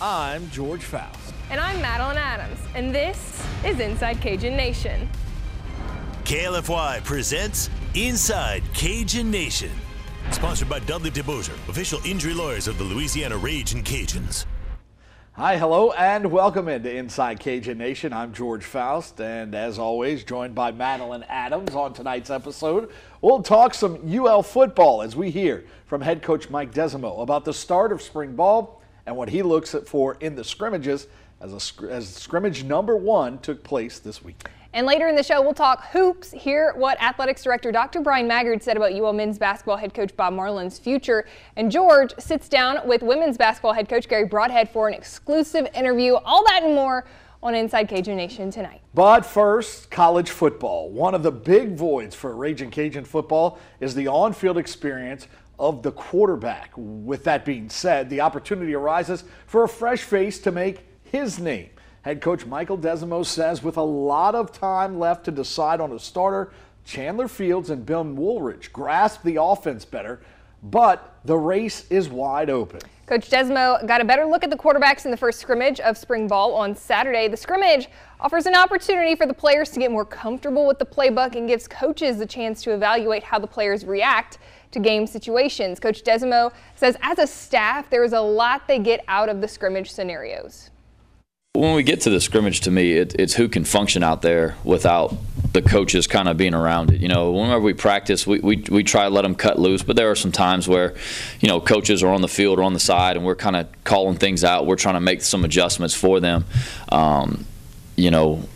I'm George Faust. And I'm Madeline Adams, and this is Inside Cajun Nation. KLFY presents Inside Cajun Nation. Sponsored by Dudley DeBosier, official injury lawyers of the Louisiana Ragin' Cajuns. Hi, hello, and welcome into Inside Cajun Nation. I'm George Faust, and as always, joined by Madeline Adams on tonight's episode. We'll talk some UL football as we hear from head coach Mike Desormeaux about the start of spring ball and what he looks for in the scrimmages as, a, as scrimmage number one took place this week. And later in the show, we'll talk hoops, hear what Athletics Director Dr. Bryan Maggard said about UL men's basketball head coach Bob Marlin's future. And George sits down with women's basketball head coach Garry Brodhead for an exclusive interview. All that and more on Inside Cajun Nation tonight. But first, college football. One of the big voids for Raging Cajun football is the on field experience of the quarterback. With that being said, the opportunity arises for a fresh face to make his name. Head coach Michael Desormeaux says with a lot of time left to decide on a starter, Chandler Fields and Bill Wooldridge grasp the offense better, but the race is wide open. Coach Desormeaux got a better look at the quarterbacks in the first scrimmage of spring ball on Saturday. The scrimmage offers an opportunity for the players to get more comfortable with the playbook and gives coaches the chance to evaluate how the players react to game situations. Coach Desormeaux says as a staff, there is a lot they get out of the scrimmage scenarios. When we get to the scrimmage, to me, it, it's who can function out there without the coaches kind of being around it. You know, whenever we practice, we, we, we try to let them cut loose, but there are some times where, you know, coaches are on the field or on the side and we're kind of calling things out. We're trying to make some adjustments for them. Um, you know,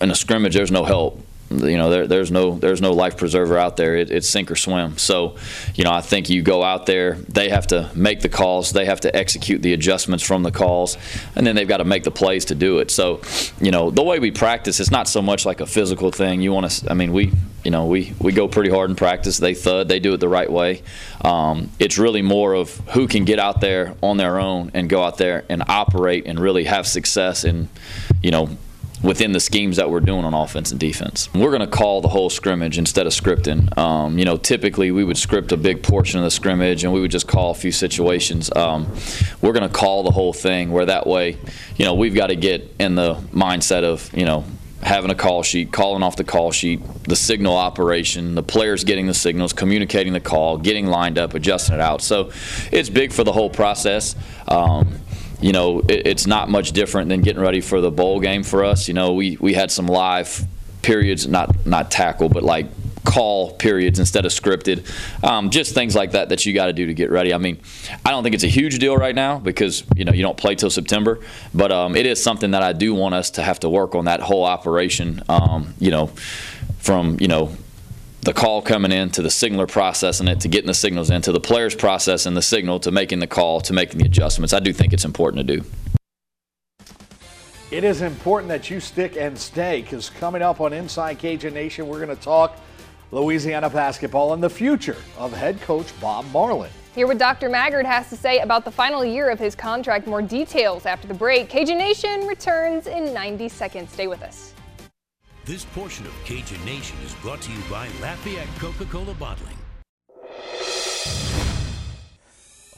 in a scrimmage, there's no help you know there, there's no there's no life preserver out there. It, it's sink or swim. So you know i think you go out there they have to make the calls they have to execute the adjustments from the calls and then they've got to make the plays to do it. So you know the way we practice it's not so much like a physical thing. You want to i mean we you know we we go pretty hard in practice. They thud they do it the right way. Um, it's really more of who can get out there on their own and go out there and operate and really have success and you know within the schemes that we're doing on offense and defense. We're going to call the whole scrimmage instead of scripting. Um, you know, typically we would script a big portion of the scrimmage and we would just call a few situations. Um, we're going to call the whole thing where that way, you know, we've got to get in the mindset of, you know, having a call sheet, calling off the call sheet, the signal operation, the players getting the signals, communicating the call, getting lined up, adjusting it out. So it's big for the whole process. Um, you know, it, it's not much different than getting ready for the bowl game for us. You know, we, we had some live periods, not not tackle, but like call periods instead of scripted. Um, just things like that that you got to do to get ready. I mean, I don't think it's a huge deal right now because you know you don't play till September, but um, it is something that I do want us to have to work on that whole operation. Um, you know, from you know the call coming in to the signaler processing it to getting the signals into the players processing the signal to making the call to making the adjustments. I do think it's important to do. It is important that you stick and stay because coming up on Inside Cajun Nation, we're going to talk Louisiana basketball and the future of head coach Bob Marlin. Hear what Dr. Maggard has to say about the final year of his contract. More details after the break. Cajun Nation returns in 90 seconds. Stay with us. This portion of Cajun Nation is brought to you by Lafayette Coca-Cola Bottling.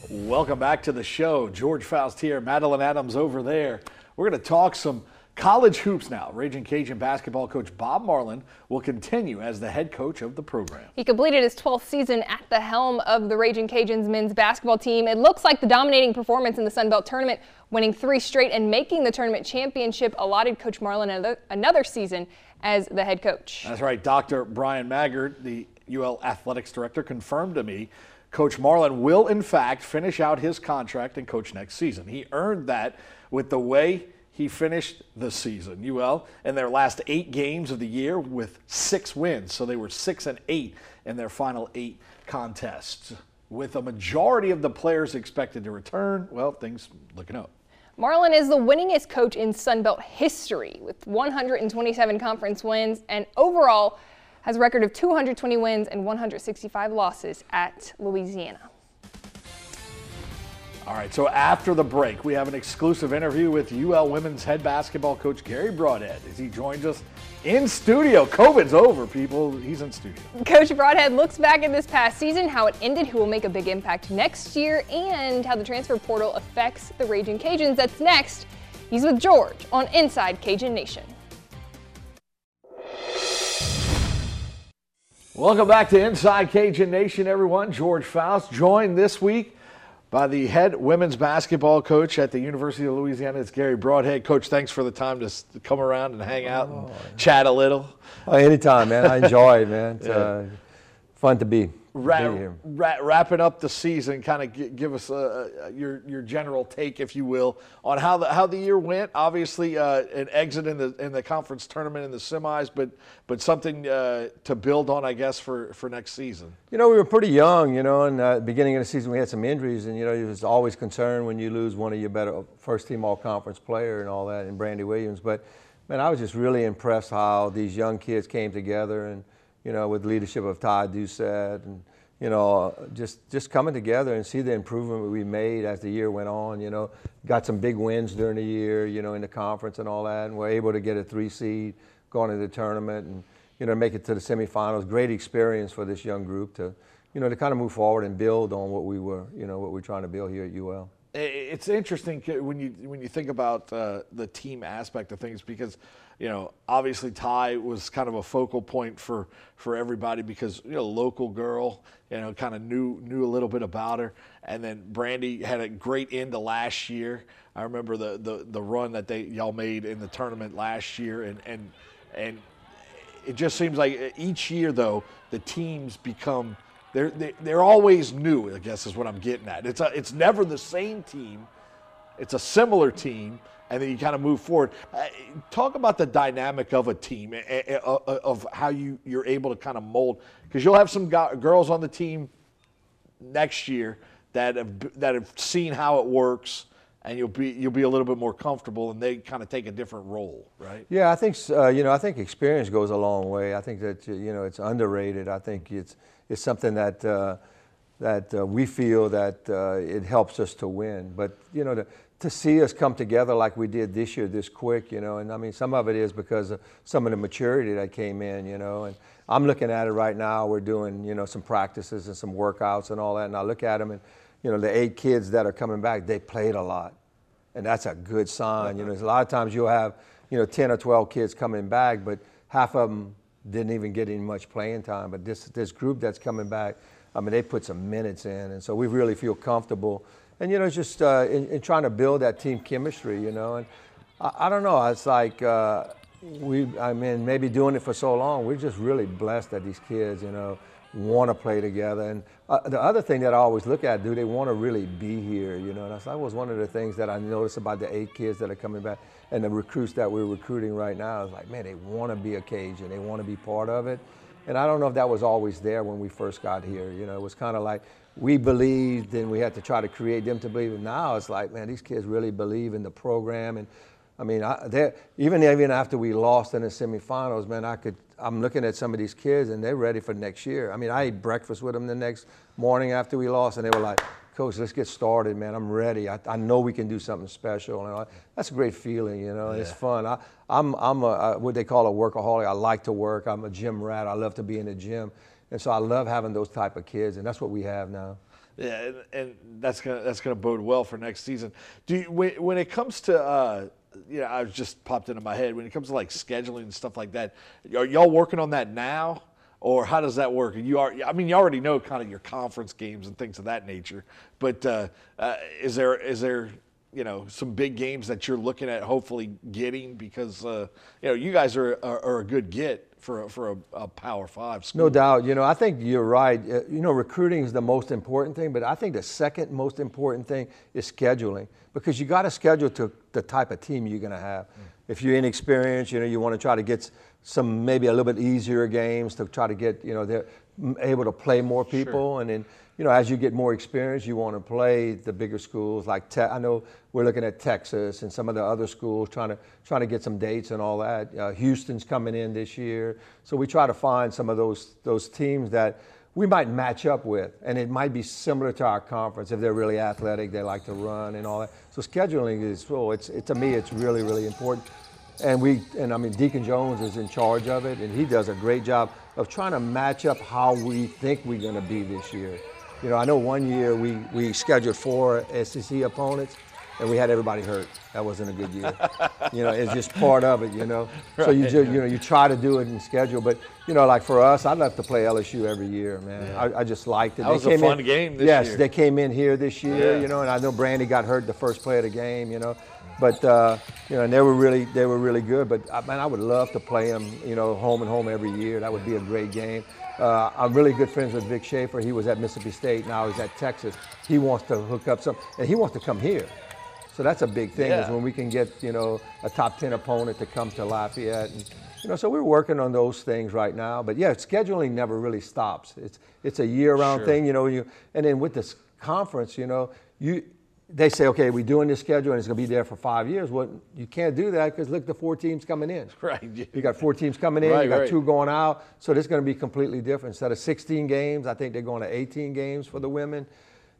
Welcome back to the show. George Faust here, Madeline Adams over there. We're going to talk some college hoops now. Raging Cajun basketball coach Bob Marlin will continue as the head coach of the program. He completed his 12th season at the helm of the Raging Cajuns men's basketball team. It looks like the dominating performance in the Sun Belt tournament, winning three straight and making the tournament championship, allotted Coach Marlin another, another season as the head coach. That's right. Dr. Bryan Maggard, the UL athletics director, confirmed to me Coach Marlin will, in fact, finish out his contract and coach next season. He earned that with the way he finished the season. UL in their last eight games of the year with six wins. So they were six and eight in their final eight contests. With a majority of the players expected to return, well, things looking up. Marlin is the winningest coach in Sunbelt history with 127 conference wins and overall has a record of 220 wins and 165 losses at Louisiana. All right, so after the break, we have an exclusive interview with UL women's head basketball coach Garry Brodhead as he joins us in studio. COVID's over, people. He's in studio. Coach Brodhead looks back at this past season, how it ended, who will make a big impact next year, and how the transfer portal affects the Raging Cajuns. That's next. He's with George on Inside Cajun Nation. Welcome back to Inside Cajun Nation, everyone. George Faust joined this week by the head women's basketball coach at the University of Louisiana. It's Garry Brodhead. Coach, thanks for the time to come around and hang out and chat a little. Oh, anytime, man. I enjoy it, man. It's yeah. uh, fun to be. Ra- ra- wrapping up the season, kind of g- give us uh, uh, your your general take, if you will, on how the how the year went. Obviously, uh, an exit in the in the conference tournament in the semis, but but something uh, to build on, I guess, for for next season. You know, we were pretty young. You know, in the beginning of the season, we had some injuries, and you know, it was always concerned when you lose one of your better first team all conference player and all that, and Brandy Williams. But man, I was just really impressed how these young kids came together and you know, with leadership of Todd Doucet and, you know, just, just coming together and see the improvement we made as the year went on, you know, got some big wins during the year, you know, in the conference and all that, and we're able to get a three seed, going to the tournament and, you know, make it to the semifinals. Great experience for this young group to, you know, to kind of move forward and build on what we were, you know, what we're trying to build here at UL it's interesting when you when you think about uh, the team aspect of things because you know obviously Ty was kind of a focal point for for everybody because you know local girl you know kind of knew knew a little bit about her and then Brandy had a great end to last year. I remember the the, the run that they y'all made in the tournament last year and and and it just seems like each year though the teams become they're, they're always new, I guess is what I'm getting at. It's, a, it's never the same team, it's a similar team, and then you kind of move forward. Uh, talk about the dynamic of a team, of how you, you're able to kind of mold, because you'll have some girls on the team next year that have, that have seen how it works and you'll be you'll be a little bit more comfortable, and they kind of take a different role, right? Yeah, I think uh, you know I think experience goes a long way. I think that you know it's underrated. I think it's it's something that uh, that uh, we feel that uh, it helps us to win. But you know, to, to see us come together like we did this year, this quick, you know, and I mean, some of it is because of some of the maturity that came in, you know, and I'm looking at it right now. We're doing, you know, some practices and some workouts and all that, and I look at them and, you know, the eight kids that are coming back, they played a lot, and that's a good sign. You know, a lot of times you'll have, you know, 10 or 12 kids coming back, but half of them didn't even get any much playing time. But this this group that's coming back, I mean, they put some minutes in, and so we really feel comfortable. And you know, just uh, in, in, trying to build that team chemistry, you know, and I, I don't know. It's like uh, we, I mean, maybe doing it for so long, we're just really blessed that these kids, you know, want to play together. And uh, the other thing that I always look at, do they want to really be here? You know, and that was one of the things that I noticed about the eight kids that are coming back and the recruits that we're recruiting right now is like, man, they want to be a Cajun, they want to be part of it. And I don't know if that was always there when we first got here. You know, it was kind of like we believed and we had to try to create them to believe. And now it's like, man, these kids really believe in the program. And I mean, I, even even after we lost in the semifinals, man, I could. I'm looking at some of these kids and they're ready for next year. I mean, I ate breakfast with them the next morning after we lost, and they were like, coach, let's get started, man. I'm ready. I, I know we can do something special. And I, that's a great feeling, you know. Yeah. It's fun. I, I'm, I'm a, what they call a workaholic. I like to work. I'm a gym rat. I love to be in the gym. And so I love having those type of kids, and that's what we have now. Yeah, and, and that's gonna that's gonna bode well for next season. Do you, when, when it comes to uh, you know, I was just popped into my head when it comes to like scheduling and stuff like that. Are y'all working on that now? or how does that work? You are, I mean, you already know kind of your conference games and things of that nature, but uh, uh, is there is there you know some big games that you're looking at hopefully getting because uh, you know you guys are, are, are a good get for a, for a, a, Power Five school. No doubt. You know, I think you're right. Uh, you know, recruiting is the most important thing, but I think the second most important thing is scheduling because you got to schedule to the type of team you're going to have. Mm. If you're inexperienced, you know, you want to try to get some maybe a little bit easier games to try to get you know they're able to play more people sure. and then you know as you get more experience you want to play the bigger schools like te- I know we're looking at Texas and some of the other schools trying to trying to get some dates and all that uh, Houston's coming in this year so we try to find some of those those teams that we might match up with, and it might be similar to our conference if they're really athletic, they like to run and all that. So scheduling is, oh, it's it, to me, it's really really important. And we, and I mean, Deacon Jones is in charge of it, and he does a great job of trying to match up how we think we're going to be this year. You know, I know one year we, we scheduled four SEC opponents, and we had everybody hurt. That wasn't a good year. you know, it's just part of it. You know, right. so you just you know you try to do it in schedule, but you know, like for us, I love to play LSU every year, man. Yeah. I, I, just liked it. That they was a fun in, game this yes, year. Yes, they came in here this year. Yeah. You know, and I know Brandy got hurt the first play of the game. You know, but uh, you know, and they were really they were really good. But uh, man, I would love to play them. You know, home and home every year. That would be a great game. Uh, I'm really good friends with Vic Schaefer. He was at Mississippi State. Now he's at Texas. He wants to hook up some, and he wants to come here. So that's a big thing yeah. is when we can get you know a top ten opponent to come to Lafayette, and you know so we're working on those things right now. But yeah, scheduling never really stops. It's it's a year-round sure. thing, you know. You and then with this conference, you know, you they say, okay, we're doing this schedule and it's going to be there for five years. Well, you can't do that because look, the four teams coming in. Right. You got four teams coming in. Right, you got right. two going out. So this is going to be completely different. Instead of 16 games, I think they're going to 18 games for the women.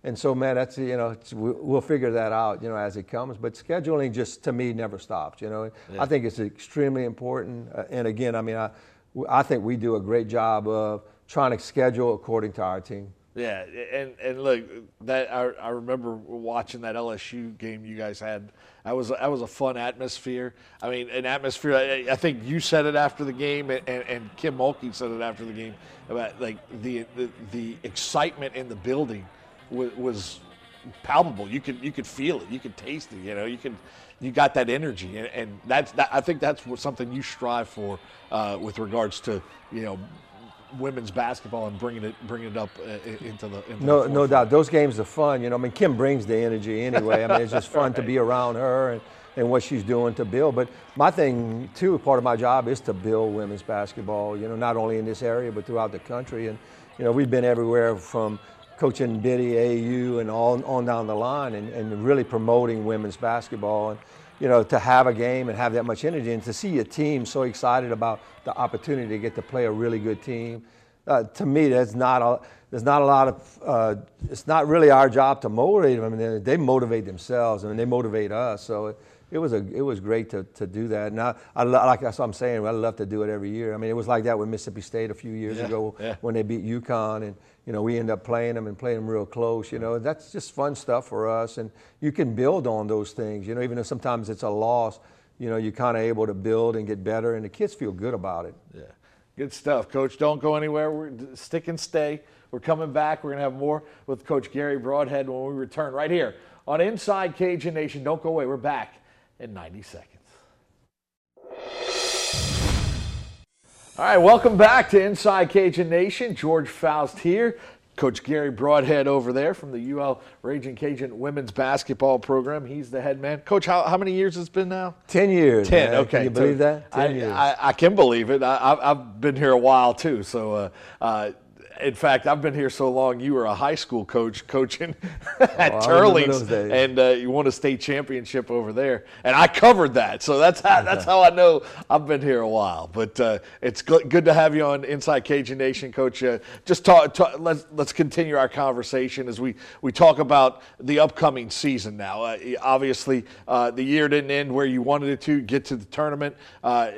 And so, man, that's you know, we'll figure that out, you know, as it comes. But scheduling just to me never stops. You know, yeah. I think it's extremely important. Uh, and again, I mean, I, I think we do a great job of trying to schedule according to our team. Yeah, and and look, that I, I remember watching that LSU game you guys had. That was that was a fun atmosphere. I mean, an atmosphere. I, I think you said it after the game, and, and Kim Mulkey said it after the game about like the the, the excitement in the building was, was palpable. You could you could feel it. You could taste it. You know, you could you got that energy, and, and that's that, I think that's what something you strive for uh, with regards to you know women's basketball and bringing it bringing it up uh, into the into no the no doubt. Those games are fun you know I mean Kim brings the energy anyway. I mean it's just fun right. to be around her and, and what she's doing to build. But my thing too part of my job is to build women's basketball you know not only in this area but throughout the country. And you know we've been everywhere from coaching Biddy AU and all on down the line and, and really promoting women's basketball. And you know, to have a game and have that much energy and to see a team so excited about the opportunity to get to play a really good team. Uh, to me, that's not a, there's not a lot of, uh, it's not really our job to motivate them. I mean, they, motivate themselves and they motivate us. So it, it, was, a, it was great to, to do that. And I, I, like that's what I'm saying, I love to do it every year. I mean, it was like that with Mississippi State a few years yeah, ago yeah. when they beat UConn. And, you know, we end up playing them and playing them real close. You know, that's just fun stuff for us, and you can build on those things. You know, even though sometimes it's a loss, you know, you're kind of able to build and get better, and the kids feel good about it. Yeah, good stuff, Coach. Don't go anywhere. We're stick and stay. We're coming back. We're gonna have more with Coach Garry Brodhead when we return right here on Inside Cajun Nation. Don't go away. We're back in 90 seconds. All right, welcome back to Inside Cajun Nation. George Faust here. Coach Garry Brodhead over there from the UL Raging Cajun women's basketball program. He's the head man. Coach, how, how many years has it been now? Ten years. Ten. Man. Okay. Can you believe that? Ten I, years. I, I, can believe it. I, have been here a while too. So uh, uh, in fact, I've been here so long. You were a high school coach coaching at oh, and uh, you won a state championship over there. And I covered that, so that's how that's how I know I've been here a while. But uh, it's good, good to have you on Inside Cajun Nation, Coach. Uh, just talk, talk, Let's let's continue our conversation as we we talk about the upcoming season. Now, uh, obviously, uh, the year didn't end where you wanted it to. Get to the tournament, uh,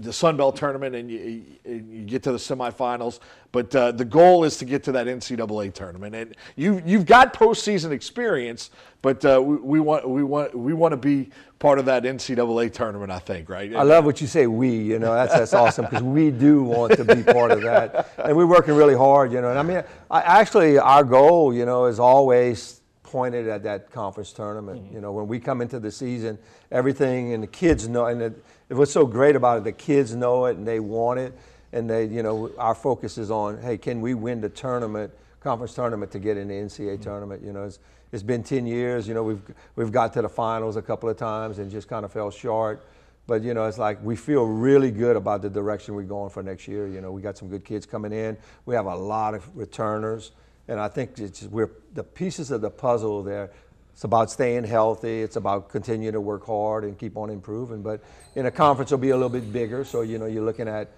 the Sun Belt tournament, and you, you get to the semifinals. But uh, the goal is to get to that NCAA tournament, and you you've got postseason experience, but uh, we, we, want we want we want to be part of that NCAA tournament. I think, right? I love what you say. We, you know, that's that's awesome because we do want to be part of that, and we're working really hard. You know, and I mean, I, actually, our goal, you know, is always pointed at that conference tournament. Mm-hmm. You know, when we come into the season, everything and the kids know, and it, it what's so great about it, the kids know it and they want it and they, you know, our focus is on, hey, can we win the tournament, conference tournament, to get in the NCAA mm-hmm. tournament? You know, it's, it's been 10 years. You know, we've we've got to the finals a couple of times and just kind of fell short. But you know, it's like we feel really good about the direction we're going for next year. You know, we got some good kids coming in. We have a lot of returners, and I think it's we're the pieces of the puzzle there. It's about staying healthy. It's about continuing to work hard and keep on improving. But in a conference, will be a little bit bigger. So you know, you're looking at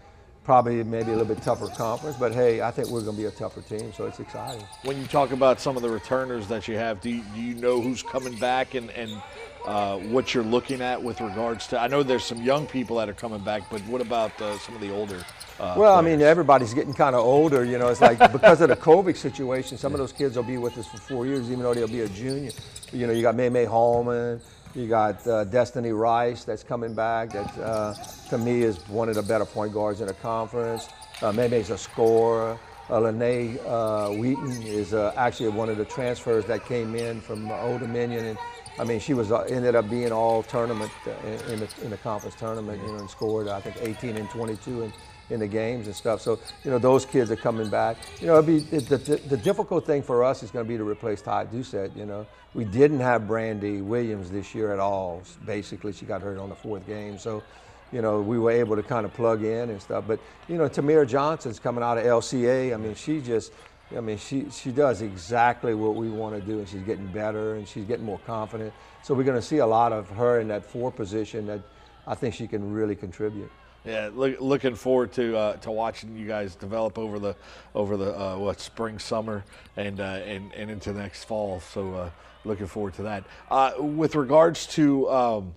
probably maybe a little bit tougher conference. But hey, I think we're going to be a tougher team, so it's exciting. When you talk about some of the returners that you have, do you, do you know who's coming back and, and uh, what you're looking at with regards to? I know there's some young people that are coming back, but what about uh, some of the older? Uh, well, players? I mean, everybody's getting kind of older. You know, it's like because of the COVID situation, some of those kids will be with us for four years, even though they'll be a junior. You know, you got May May Holman, you got uh, Destiny Rice that's coming back. That uh, to me is one of the better point guards in the conference. Uh, May May's a scorer. Uh, Lene uh, Wheaton is uh, actually one of the transfers that came in from Old Dominion, and I mean she was uh, ended up being all tournament uh, in, in, the, in the conference tournament, you know, and scored I think 18 and 22 in, in the games and stuff. So you know those kids are coming back. You know, be, the, the, the, difficult thing for us is going to be to replace Ty Doucet. You know, we didn't have Brandy Williams this year at all. Basically, she got hurt on the fourth game, so you know, we were able to kind of plug in and stuff. But, you know, Tamir Johnson's coming out of LCA. I mean, she just, I mean, she, she does exactly what we want to do, and she's getting better and she's getting more confident. So we're going to see a lot of her in that four position that I think she can really contribute. Yeah, look, looking forward to uh, to watching you guys develop over the over the uh, what spring, summer, and uh, and and into next fall. So uh, looking forward to that. Uh, with regards to um,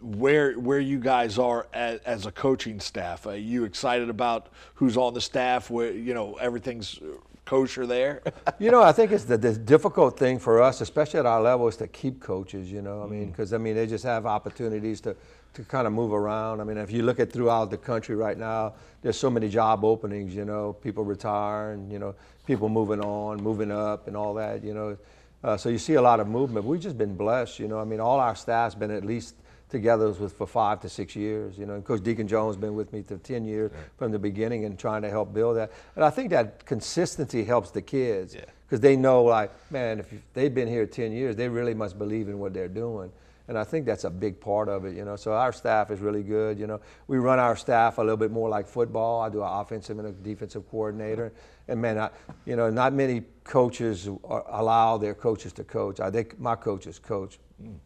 where where you guys are as, as a coaching staff. Are you excited about who's on the staff? Where you know everything's kosher there. you know, I think it's the, the, difficult thing for us, especially at our level, is to keep coaches. You know, I mean, because I mean they just have opportunities to to kind of move around. I mean, if you look at throughout the country right now, there's so many job openings. You know, people retiring. You know, people moving on, moving up, and all that. You know. Uh, so you see a lot of movement. We've just been blessed, you know. I mean, all our staff's been at least together with for five to six years. You know, and Coach Deacon Jones has been with me for 10 years right. from the beginning and trying to help build that. And I think that consistency helps the kids because yeah. they know, like, man, if they've been here 10 years, they really must believe in what they're doing. And I think that's a big part of it, you know. So our staff is really good, you know. We run our staff a little bit more like football. I do an offensive and a defensive coordinator. And man, I, you know, not many coaches allow their coaches to coach. I think my coaches coach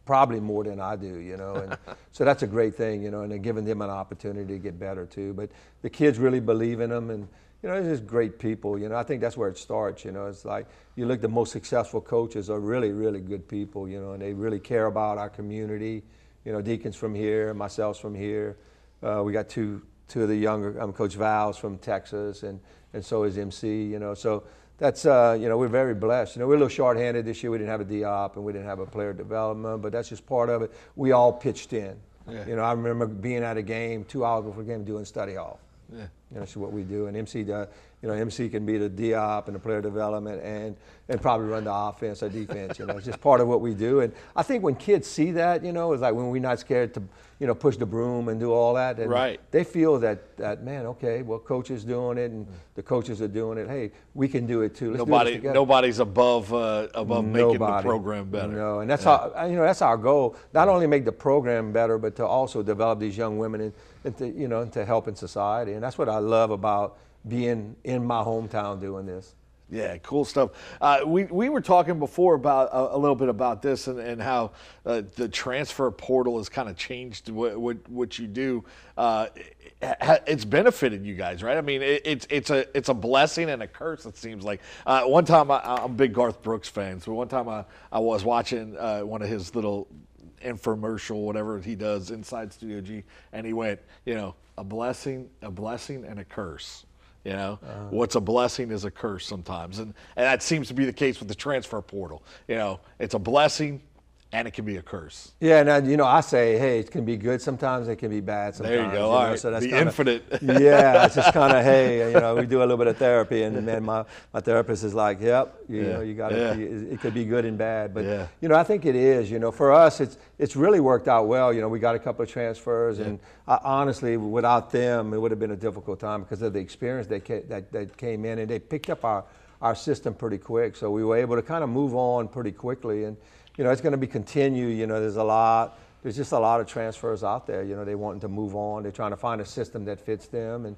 probably more than I do, you know. And so that's a great thing, you know, and giving them an opportunity to get better too. But the kids really believe in them, and you know, they're just great people. You know, I think that's where it starts. You know, it's like you look the most successful coaches are really, really good people. You know, and they really care about our community. You know, Deacons from here, myself from here. Uh, we got two two of the younger um, Coach Val's from Texas, and and so is MC. You know, so that's uh, you know we're very blessed. You know we're a little short-handed this year. We didn't have a DOP and we didn't have a player development, but that's just part of it. We all pitched in. Yeah. You know I remember being at a game two hours before the game doing study hall. Yeah. You know, what we do. And MC does, uh, you know, MC can be the DOP and the player development and, and probably run the offense or defense. You know, it's just part of what we do. And I think when kids see that, you know, it's like when we're not scared to, you know, push the broom and do all that. And right. They feel that, that, man, okay, well, coach is doing it and the coaches are doing it. Hey, we can do it too. Let's Nobody, nobody's above, uh, above Nobody. making the program better. No, and that's yeah. how, you know, that's our goal. Not only make the program better, but to also develop these young women and, and to, you know, to help in society. And that's what I love about being in my hometown doing this. Yeah, cool stuff. Uh, we, we were talking before about uh, a little bit about this and, and how uh, the transfer portal has kind of changed what, what, what you do. Uh, it's benefited you guys, right? I mean, it, it's it's a it's a blessing and a curse. It seems like. Uh, one time, I, am a big Garth Brooks fan, so one time I, I was watching uh, one of his little infomercial, whatever he does inside Studio G, and he went, you know, a blessing, a blessing, and a curse you know, uh, what's a blessing is a curse sometimes, and and that seems to be the case with the transfer portal. You know, it's a blessing and it can be a curse. Yeah, and you know, I say, hey, it can be good sometimes, it can be bad sometimes. There you go. You All know? right. So that's the kinda, infinite. yeah, it's just kind of, hey, you know, we do a little bit of therapy, and then my, my therapist is like, yep, you yeah. know, you got to, yeah. it could be good and bad, but yeah. you know, I think it is. You know, for us, it's it's really worked out well. You know, we got a couple of transfers, and I, honestly, without them, it would have been a difficult time because of the experience they came, that that came in, and they picked up our our system pretty quick. So we were able to kind of move on pretty quickly, and you know, it's going to be continue. You know, there's a lot, there's just a lot of transfers out there. You know, they wanting to move on. They're trying to find a system that fits them. And,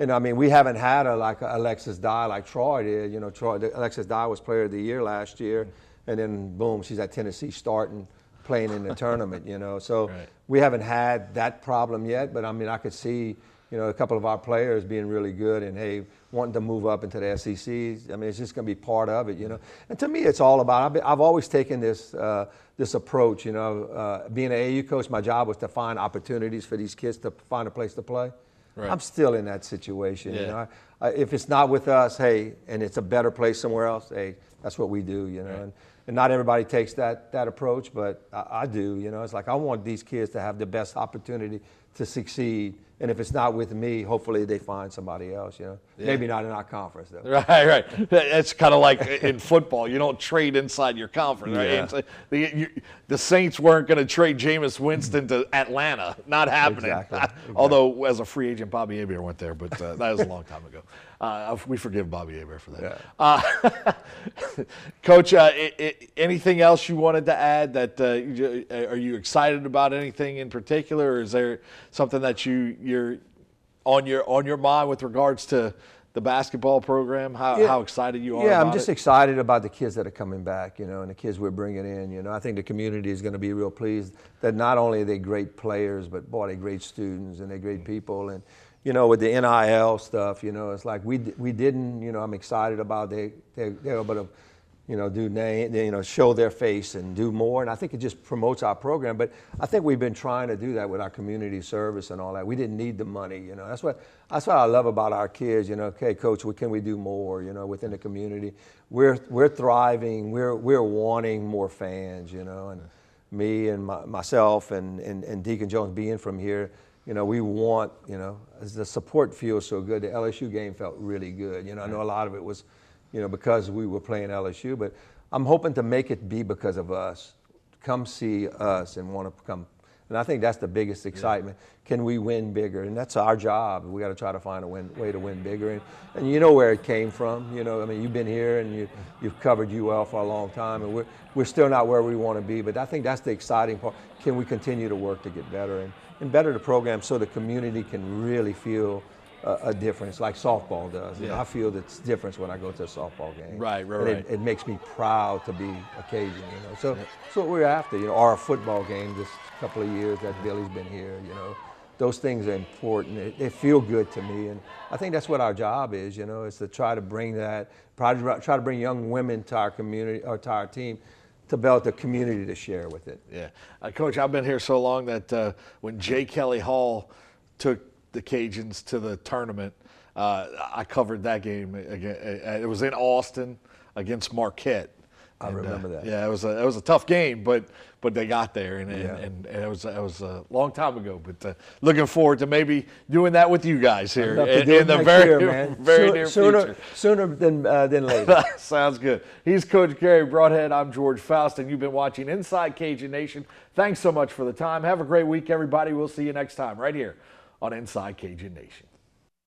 and I mean, we haven't had a like a Alexis Dye like Troy did. You know, Troy, Alexis Dye was Player of the Year last year, and then boom, she's at Tennessee starting, playing in the tournament. You know, so right. we haven't had that problem yet. But I mean, I could see, you know, a couple of our players being really good and hey, wanting to move up into the SEC. I mean, it's just going to be part of it, you know. And to me, it's all about. I've, I've always taken this uh, this approach, you know. Uh, being an AU coach, my job was to find opportunities for these kids to find a place to play. Right. I'm still in that situation, yeah. you know. I, I, if it's not with us, hey, and it's a better place somewhere else, hey, that's what we do, you know. Right. And, and not everybody takes that that approach, but I, I, do. You know, it's like I want these kids to have the best opportunity to succeed. And if it's not with me, hopefully they find somebody else. You know, yeah. maybe not in our conference though. Right, right. It's kind of like in football. You don't trade inside your conference. Right? Yeah. The, you, the, Saints weren't going to trade Jameis Winston to Atlanta. Not happening. Exactly. Although as a free agent, Bobby Hebert went there, but uh, that was a long time ago. Uh, we forgive Bobby Hebert for that. Yeah. Uh, Coach, uh, it, it, anything else you wanted to add? That uh, are you excited about anything in particular, or is there something that you you're on your on your mind with regards to the basketball program? How, yeah. how excited you are? Yeah, I'm just it? excited about the kids that are coming back, you know, and the kids we're bringing in. You know, I think the community is going to be real pleased that not only are they great players, but boy, they're great students and they're great people. And you know, with the NIL stuff, you know, it's like we we didn't, you know, I'm excited about they they they're able to you know, do name, you know, show their face and do more. And I think it just promotes our program. But I think we've been trying to do that with our community service and all that. We didn't need the money, you know. That's what that's what I love about our kids. You know, okay, coach, what can we do more? You know, within the community, we're we're thriving. We're we're wanting more fans. You know, and me and my, myself and, and and Deacon Jones being from here. You know, we want, you know, the support feels so good. The LSU game felt really good. You know, I know a lot of it was you know, because we were playing LSU. But I'm hoping to make it be because of us. Come see us and want to come. And I think that's the biggest excitement. Yeah. Can we win bigger? And that's our job. We got to try to find a win, way to win bigger. And, and you know where it came from. You know, I mean, you've been here and you, you've covered UL for a long time, and we're, we're still not where we want to be. But I think that's the exciting part. Can we continue to work to get better and, and better the program so the community can really feel – a, a difference like softball does. Yeah. You know, I feel that's difference when I go to a softball game. Right, right, and right. It, it, makes me proud to be a Cajun. You know, so yeah. so what we're after. You know, or a football game this couple of years that Billy's been here. You know, those things are important. It, they feel good to me, and I think that's what our job is. You know, is to try to bring that, try to bring young women to our community or to our team to build the community to share with it. Yeah, uh, Coach, I've been here so long that uh, when Jay Kelly Hall took the Cajuns to the tournament. Uh, I covered that game. It was in Austin against Marquette. I and, remember uh, that. Yeah, it was a it was a tough game, but but they got there, and yeah. and, and, it was it was a long time ago. But uh, looking forward to maybe doing that with you guys here in, in the very year, very near sooner, future. Sooner than uh, than later. Sounds good. He's Coach Garry Brodhead. I'm George Faust, and you've been watching Inside Cajun Nation. Thanks so much for the time. Have a great week, everybody. We'll see you next time right here on Inside Cajun Nation.